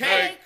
cake,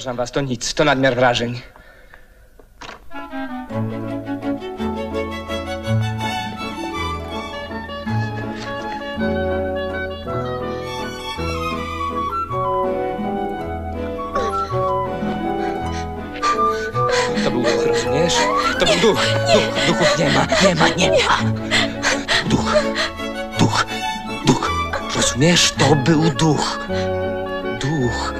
Przepraszam was, to nic, to nadmiar wrażeń. To był duch, rozumiesz? To był duch. Duch, duchów nie ma, nie ma, nie ma. Duch, duch, duch. Rozumiesz? To był duch. Duch.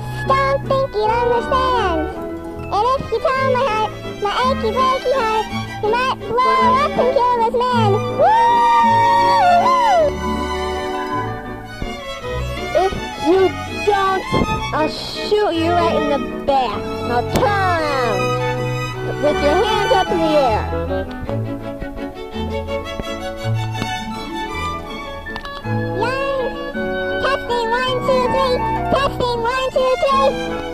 Just don't think it understands. And if you tell my heart, my achy breaky heart, you might blow up and kill this man. Woo! If you don't, I'll shoot you right in the back. Now turn around with your hands up in the air. One, two, three.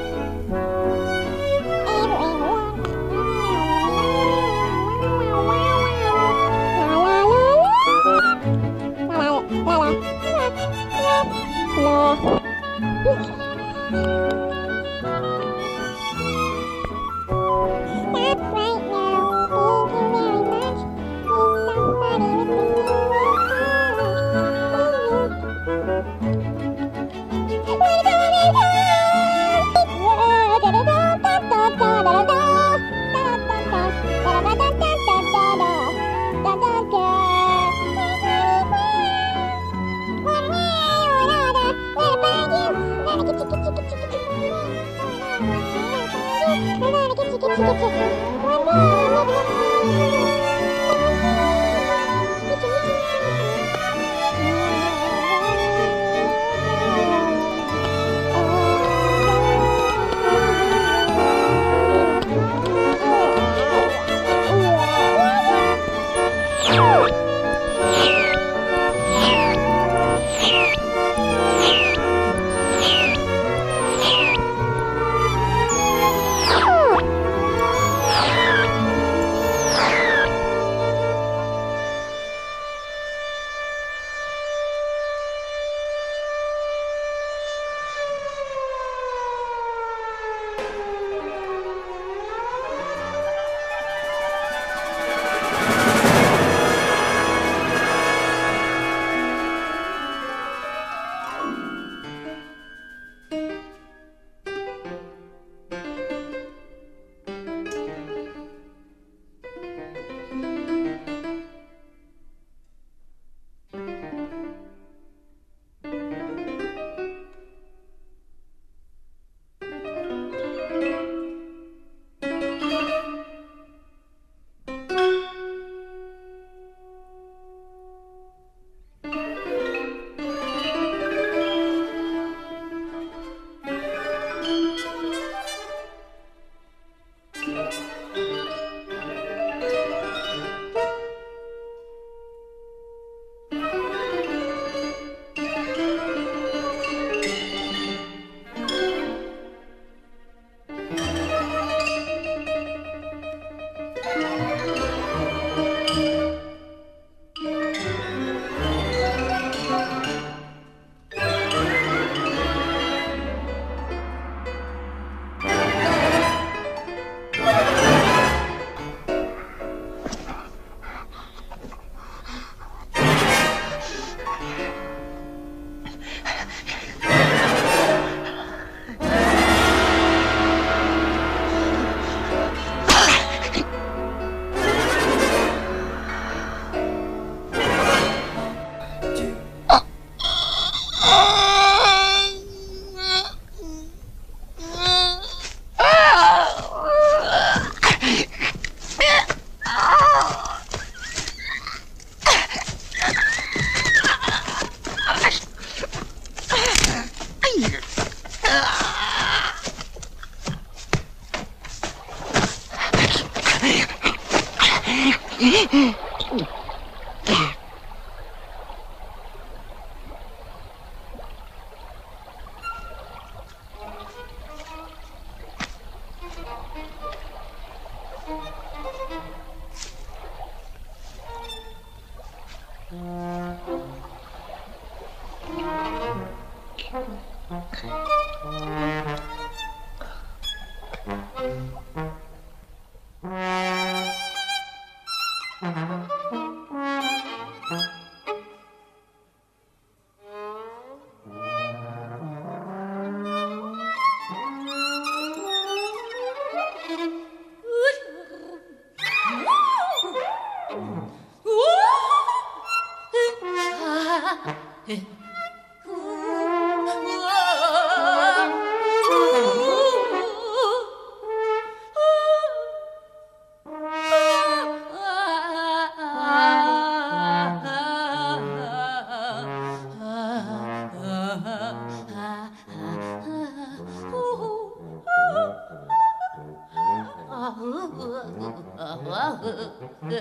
이리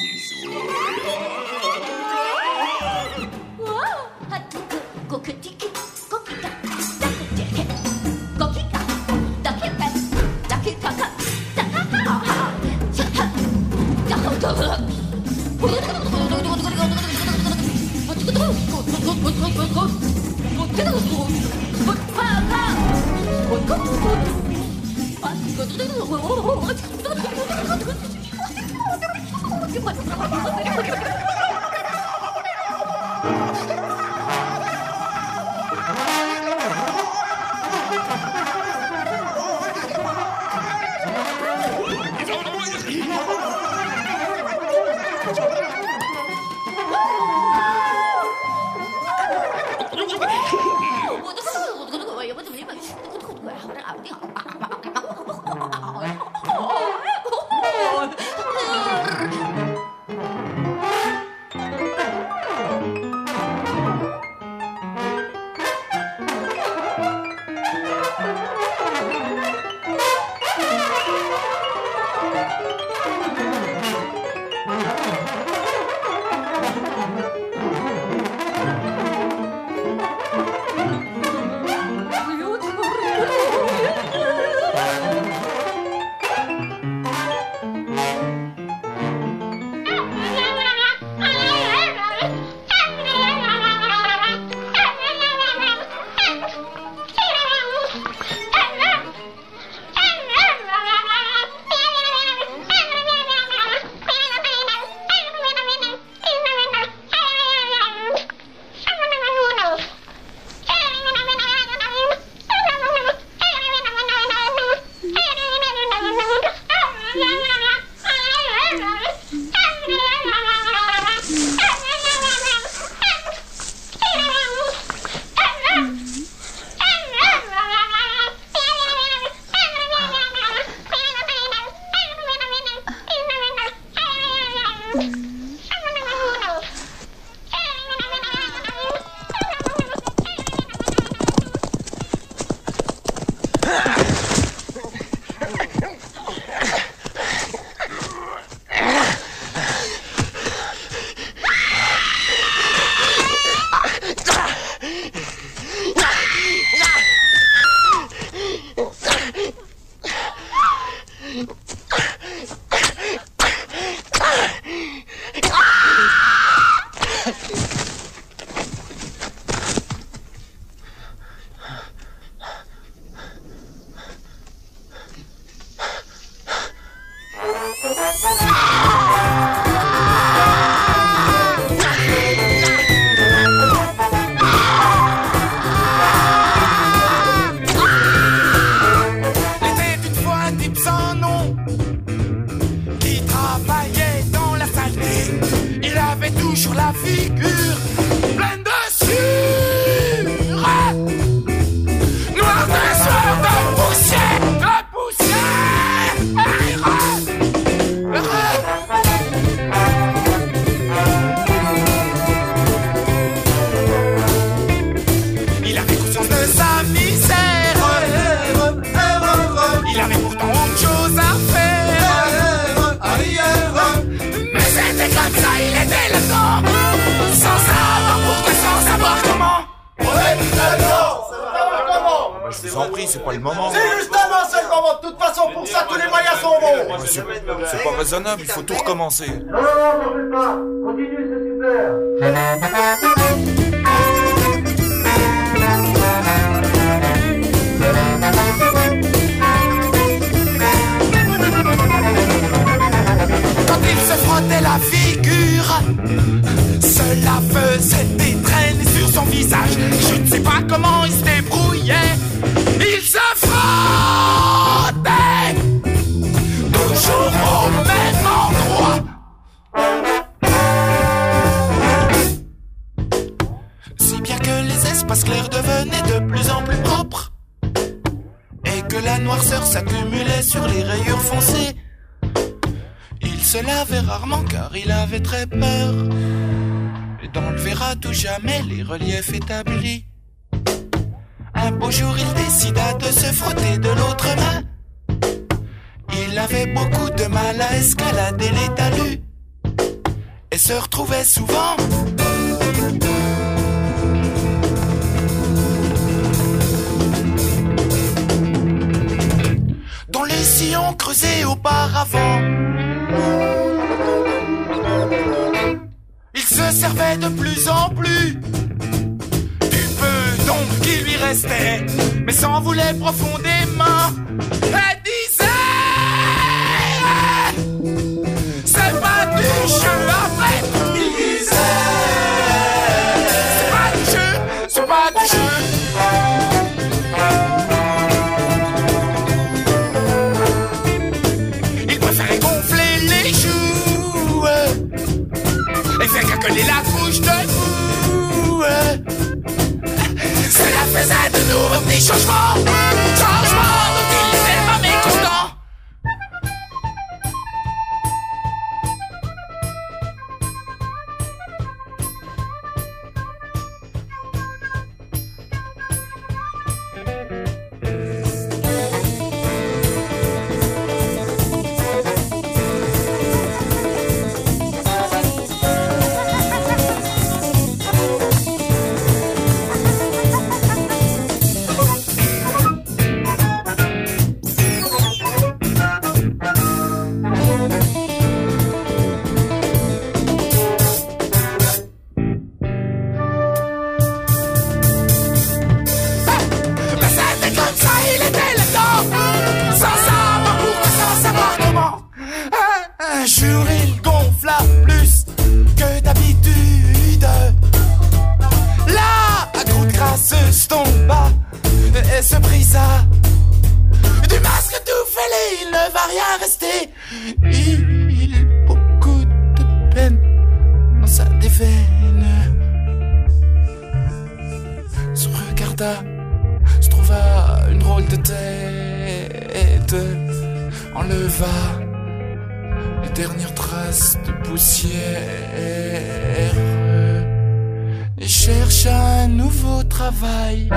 Isso. Thank you. Il faut tout recommencer. de plus en plus propre et que la noirceur s'accumulait sur les rayures foncées. Il se lavait rarement car il avait très peur d'enlever à tout jamais les reliefs établis. Un beau jour, il décida de se frotter de l'autre main. Il avait beaucoup de mal à escalader les talus et se retrouvait souvent les sillons creusés auparavant. Il se servait de plus en plus du peu d'ombre qui lui restait, mais s'en voulait profondément. you make me so small cherche un nouveau travail.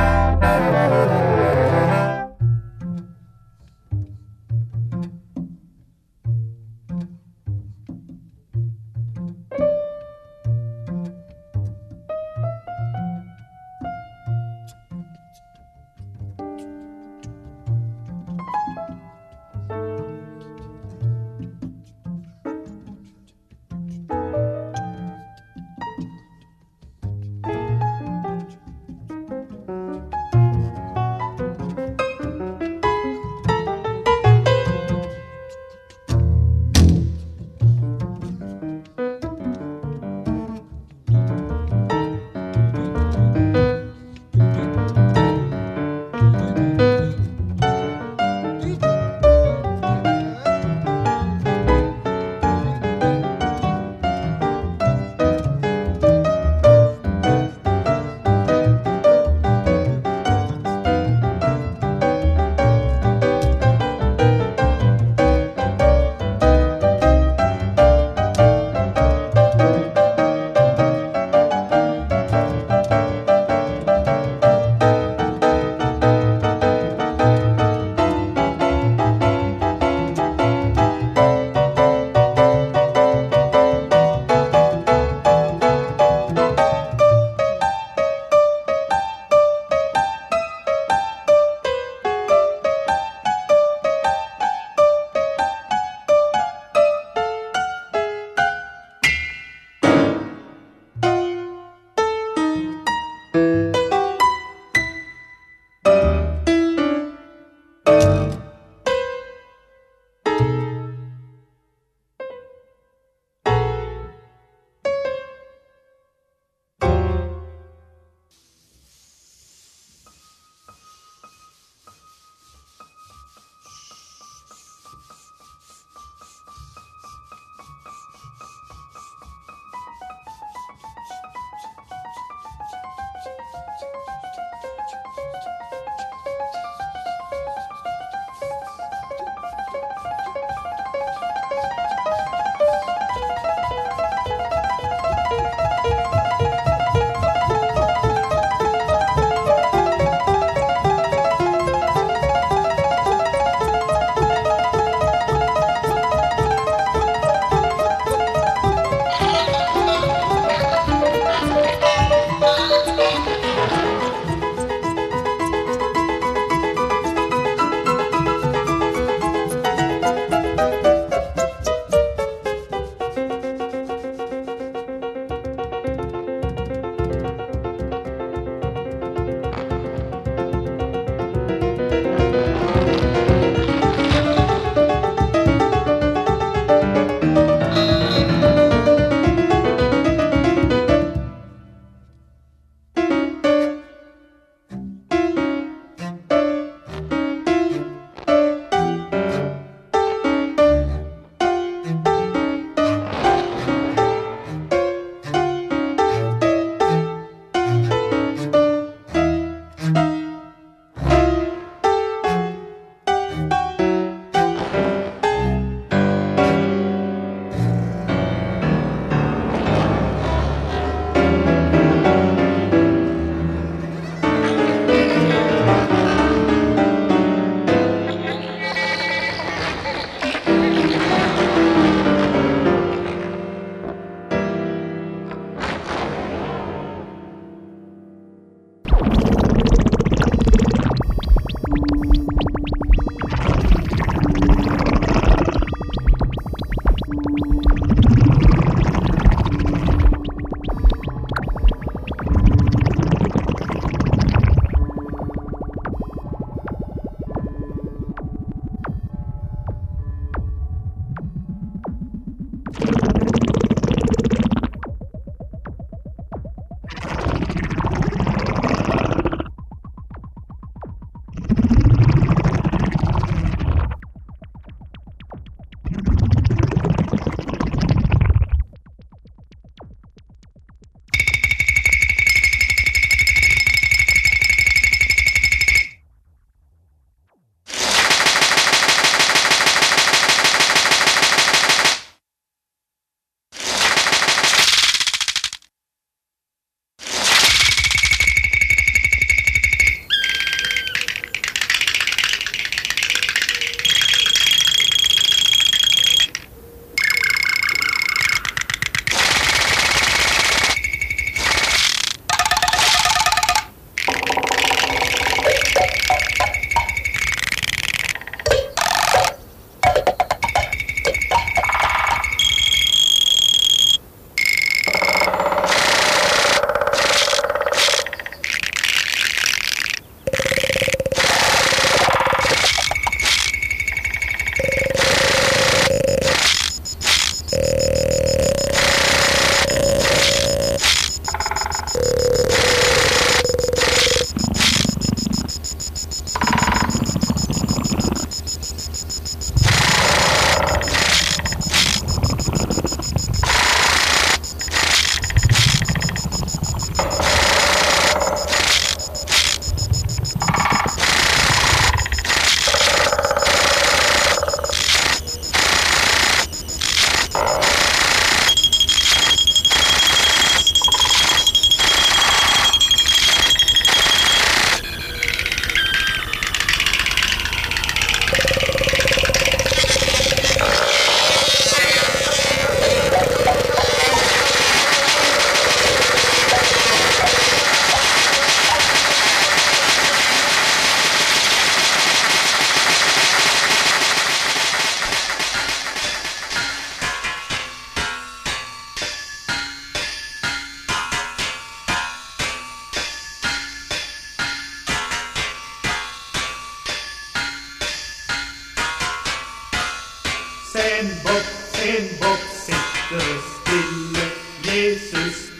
Sandbock, sandbock sitter stille. Jesus elsker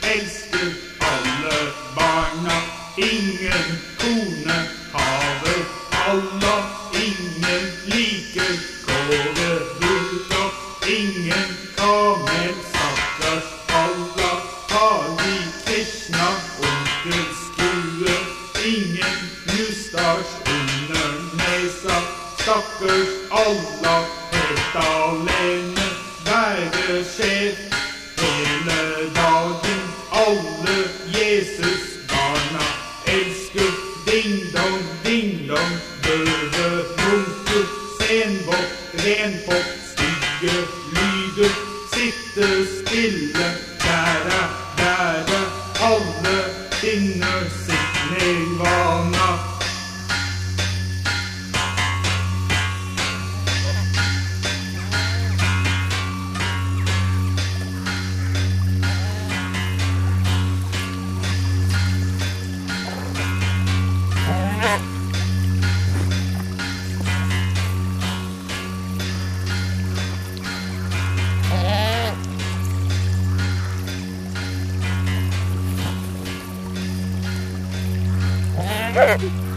Yeah.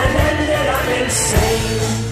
And ended up insane.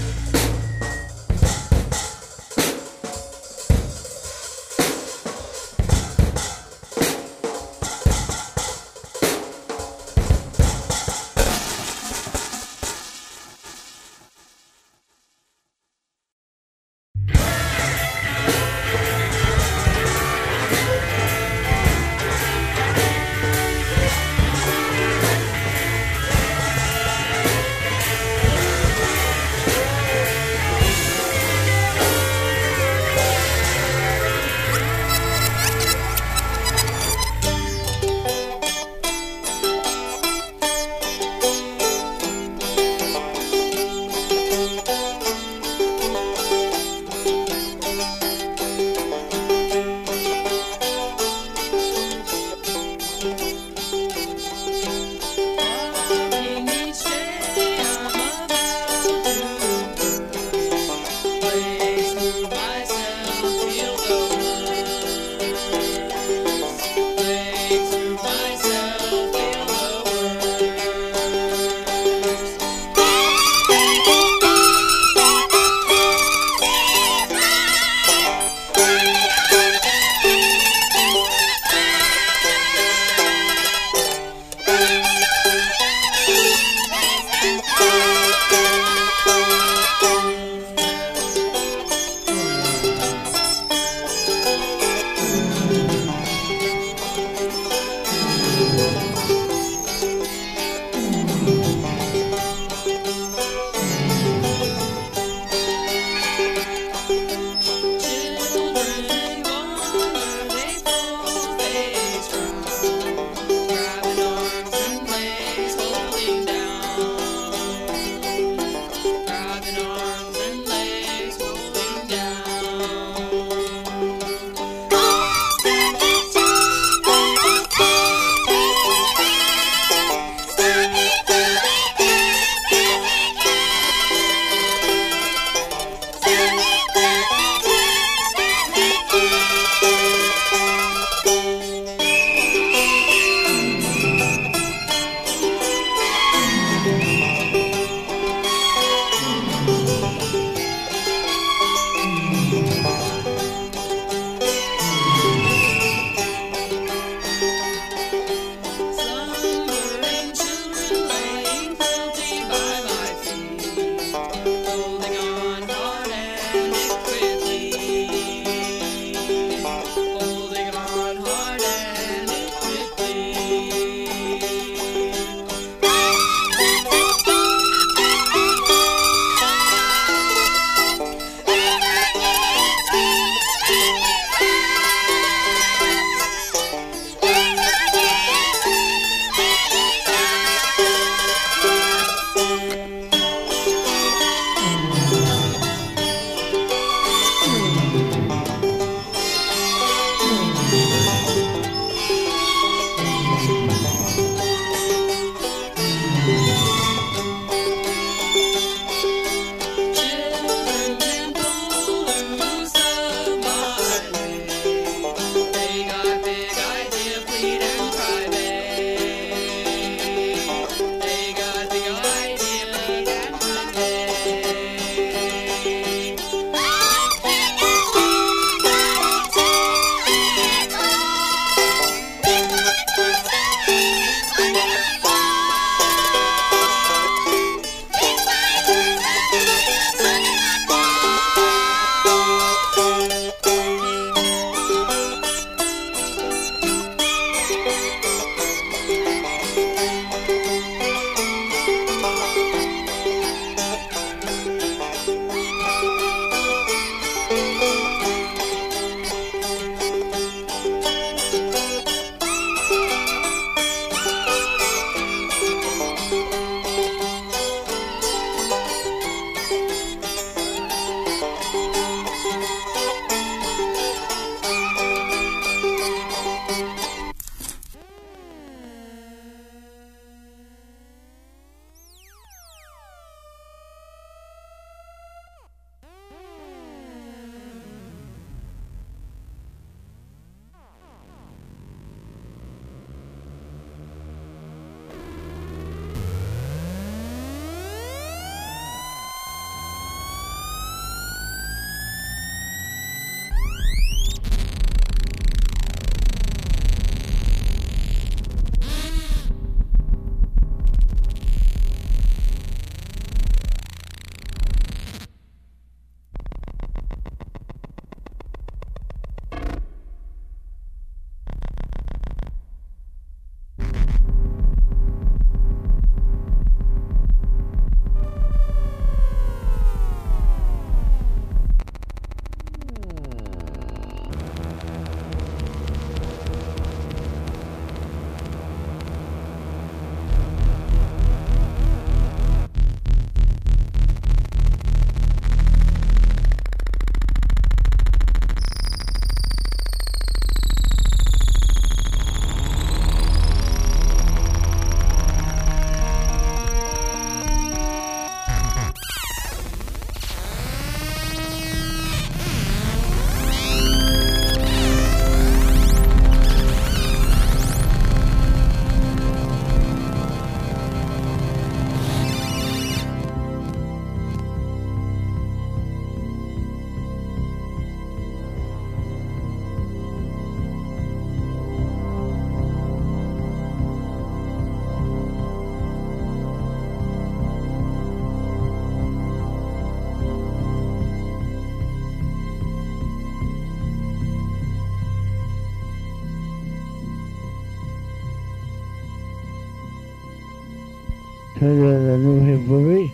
Hillary,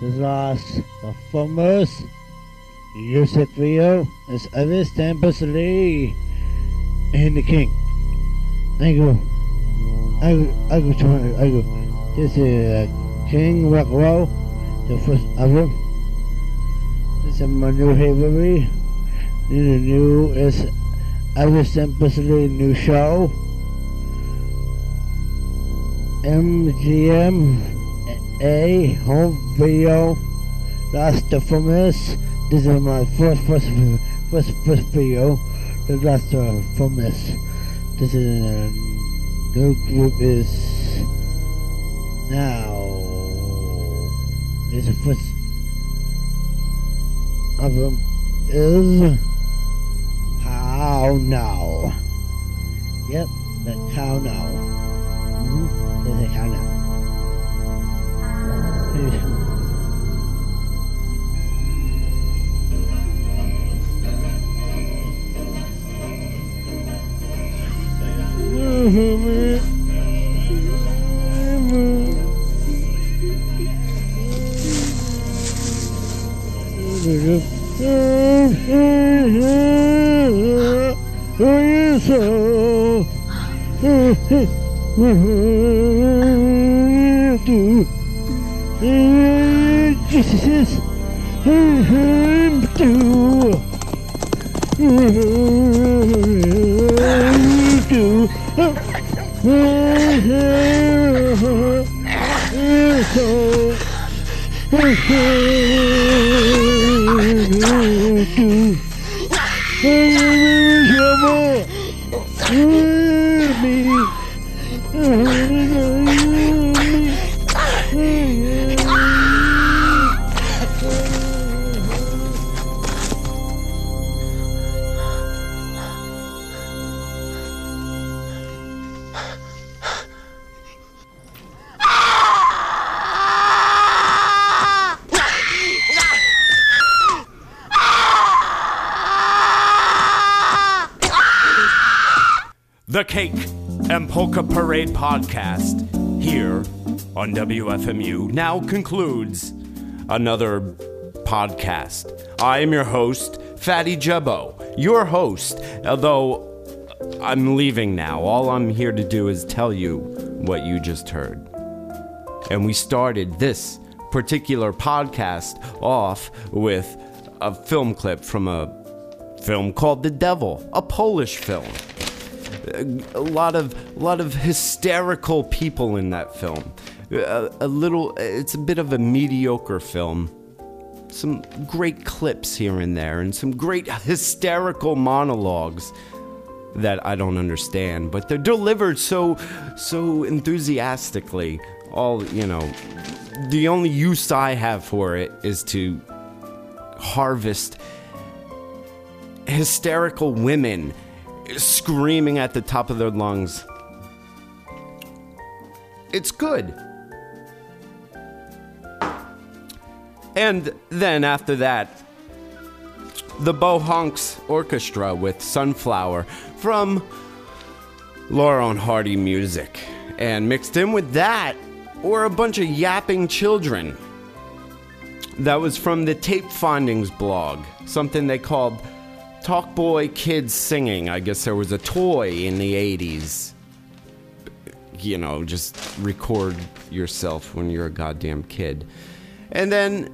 the last, the famous music video is Elvis Lee and the King. I go, I go, I go, I go. This is uh, King Rock Roll, the first album. This is my new Hillary. The new is Elvis Lee new show. MGM A home video. That's the famous. This is my first first first first video. The last the famous. This is uh, new group is now. This is first album is how now. Yep, the how now. Jesus. The Parade podcast here on WFMU now concludes another podcast. I am your host, Fatty Jubbo, your host, although I'm leaving now. All I'm here to do is tell you what you just heard. And we started this particular podcast off with a film clip from a film called The Devil, a Polish film a lot of a lot of hysterical people in that film. A, a little, it's a bit of a mediocre film. Some great clips here and there, and some great hysterical monologues that I don't understand, but they're delivered so so enthusiastically. All you know, the only use I have for it is to harvest hysterical women screaming at the top of their lungs. It's good. And then after that, the Beau Hunks Orchestra with Sunflower from Laurel and Hardy Music. And mixed in with that were a bunch of yapping children. That was from the Tape Findings blog, something they called Talk Boy Kids Singing. I guess there was a toy in the 80s. You know, just record yourself when you're a goddamn kid. And then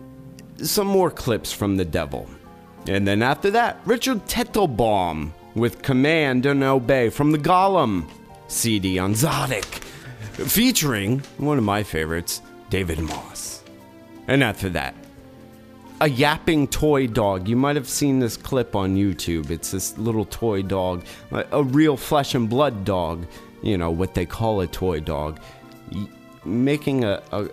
some more clips from The Devil. And then after that, Richard Teitelbaum with Command and Obey from the Golem CD on Tzadik, featuring one of my favorites, David Moss. And after that, a yapping toy dog. You might have seen this clip on YouTube. It's this little toy dog, a real flesh and blood dog, you know, what they call a toy dog, making a, a,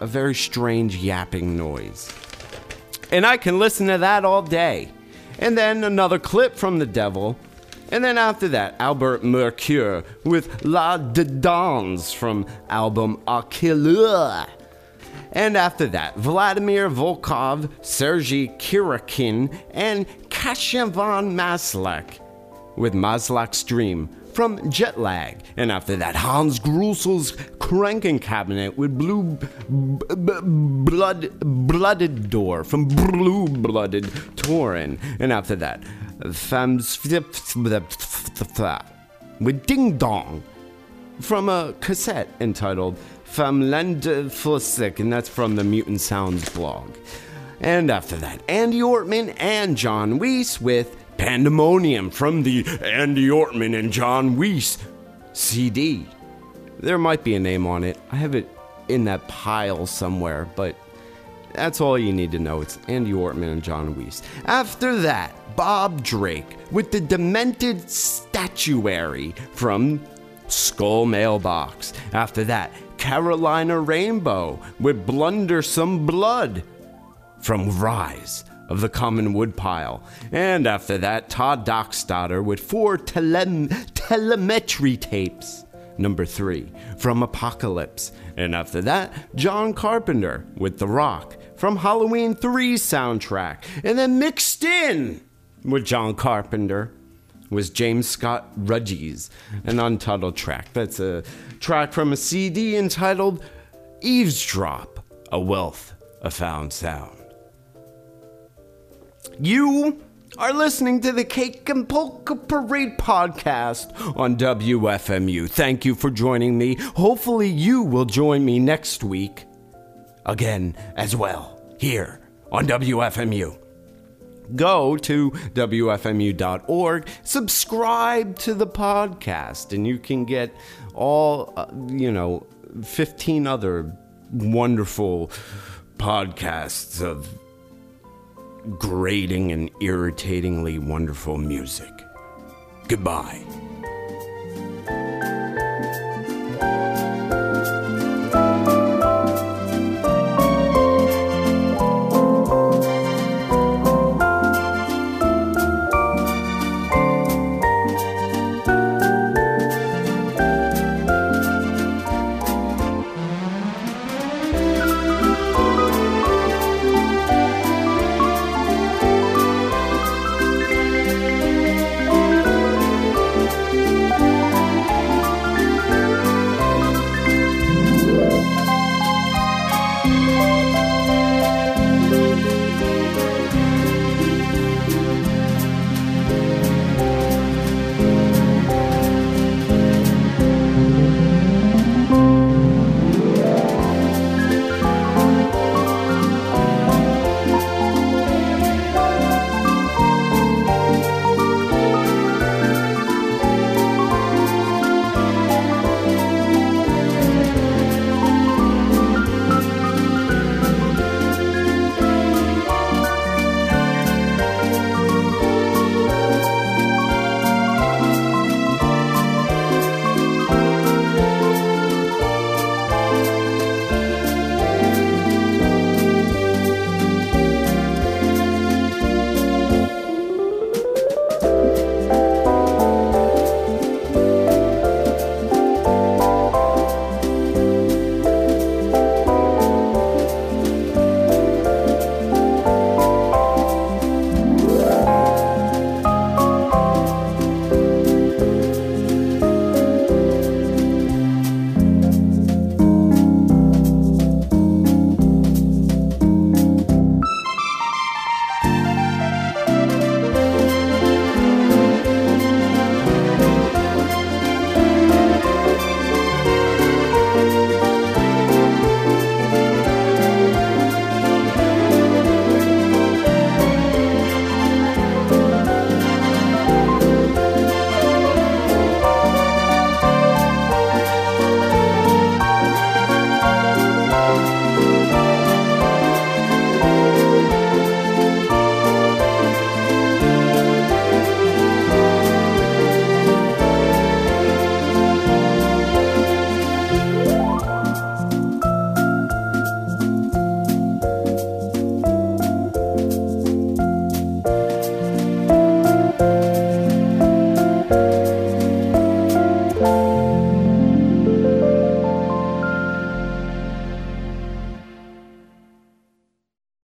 a very strange yapping noise. And I can listen to that all day. And then another clip from the devil. And then after that, Albert Marcoeur with La de Danse from album a Colorier. And after that, Vladimir Volkov, Sergei Kuryokhin, and Keshava Maslak with Maslak's Dream from Jetlag. And after that, Hans Grusel's Krankenkabinet with Blue b- b- Blood Blooded Door from Blue Blooded Turen. And after that, Femmes with Ding Dong from a cassette entitled Famlende Forsøk, and that's from the Mutant Sounds blog. And after that, Andy Ortmann and John Weiss with Pandemonium from the Andy Ortmann and John Weiss CD. There might be a name on it. I have it in that pile somewhere, but that's all you need to know. It's Andy Ortmann and John Weiss. After that, Bob Drake with the Demented Statuary from Skull Mailbox. After that, Caroliner Rainbow with Blundersome Blood from Rise of the Common Woodpile. And after that, Todd Dockstader with four tele- telemetry tapes. Number three, from Apocalypse. And after that, John Carpenter with The Rock from Halloween 3 soundtrack. And then mixed in with John Carpenter was James Scott Ruggies, an untitled track. That's a track from a CD entitled Eavesdrop, A Wealth of Found Sound. You are listening to the Cake and Polka Parade podcast on WFMU. Thank you for joining me. Hopefully, you will join me next week again as well here on WFMU. Go to WFMU.org, subscribe to the podcast, and you can get all, uh, you know, 15 other wonderful podcasts of grating and irritatingly wonderful music. Goodbye.